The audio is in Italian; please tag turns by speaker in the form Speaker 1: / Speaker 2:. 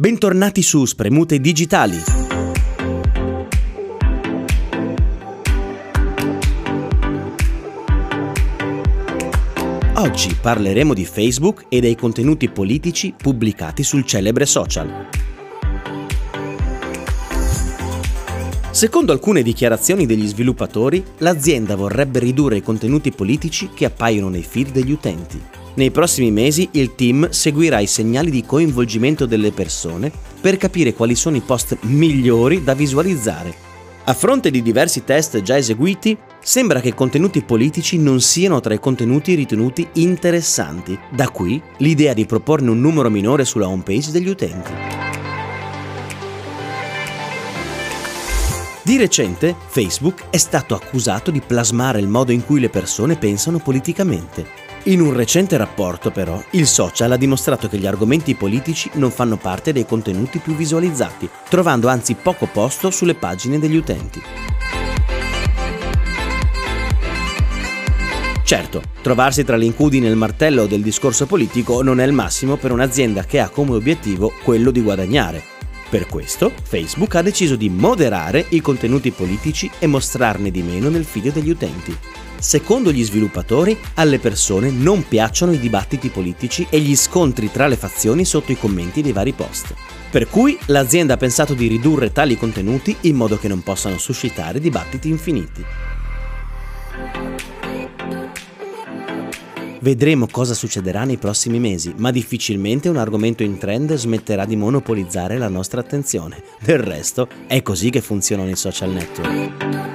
Speaker 1: Bentornati su Spremute Digitali. Oggi parleremo di Facebook e dei contenuti politici pubblicati sul celebre social. Secondo alcune dichiarazioni degli sviluppatori, l'azienda vorrebbe ridurre i contenuti politici che appaiono nei feed degli utenti. Nei prossimi mesi il team seguirà i segnali di coinvolgimento delle persone per capire quali sono i post migliori da visualizzare. A fronte di diversi test già eseguiti, sembra che contenuti politici non siano tra i contenuti ritenuti interessanti, da qui l'idea di proporne un numero minore sulla homepage degli utenti. Di recente Facebook è stato accusato di plasmare il modo in cui le persone pensano politicamente. In un recente rapporto, però, il social ha dimostrato che gli argomenti politici non fanno parte dei contenuti più visualizzati, trovando anzi poco posto sulle pagine degli utenti. Certo, trovarsi tra l'incudine e il martello del discorso politico non è il massimo per un'azienda che ha come obiettivo quello di guadagnare. Per questo, Facebook ha deciso di moderare i contenuti politici e mostrarne di meno nel feed degli utenti. Secondo gli sviluppatori, alle persone non piacciono i dibattiti politici e gli scontri tra le fazioni sotto i commenti dei vari post. Per cui l'azienda ha pensato di ridurre tali contenuti in modo che non possano suscitare dibattiti infiniti. Vedremo cosa succederà nei prossimi mesi, ma difficilmente un argomento in trend smetterà di monopolizzare la nostra attenzione. Del resto, è così che funzionano i social network.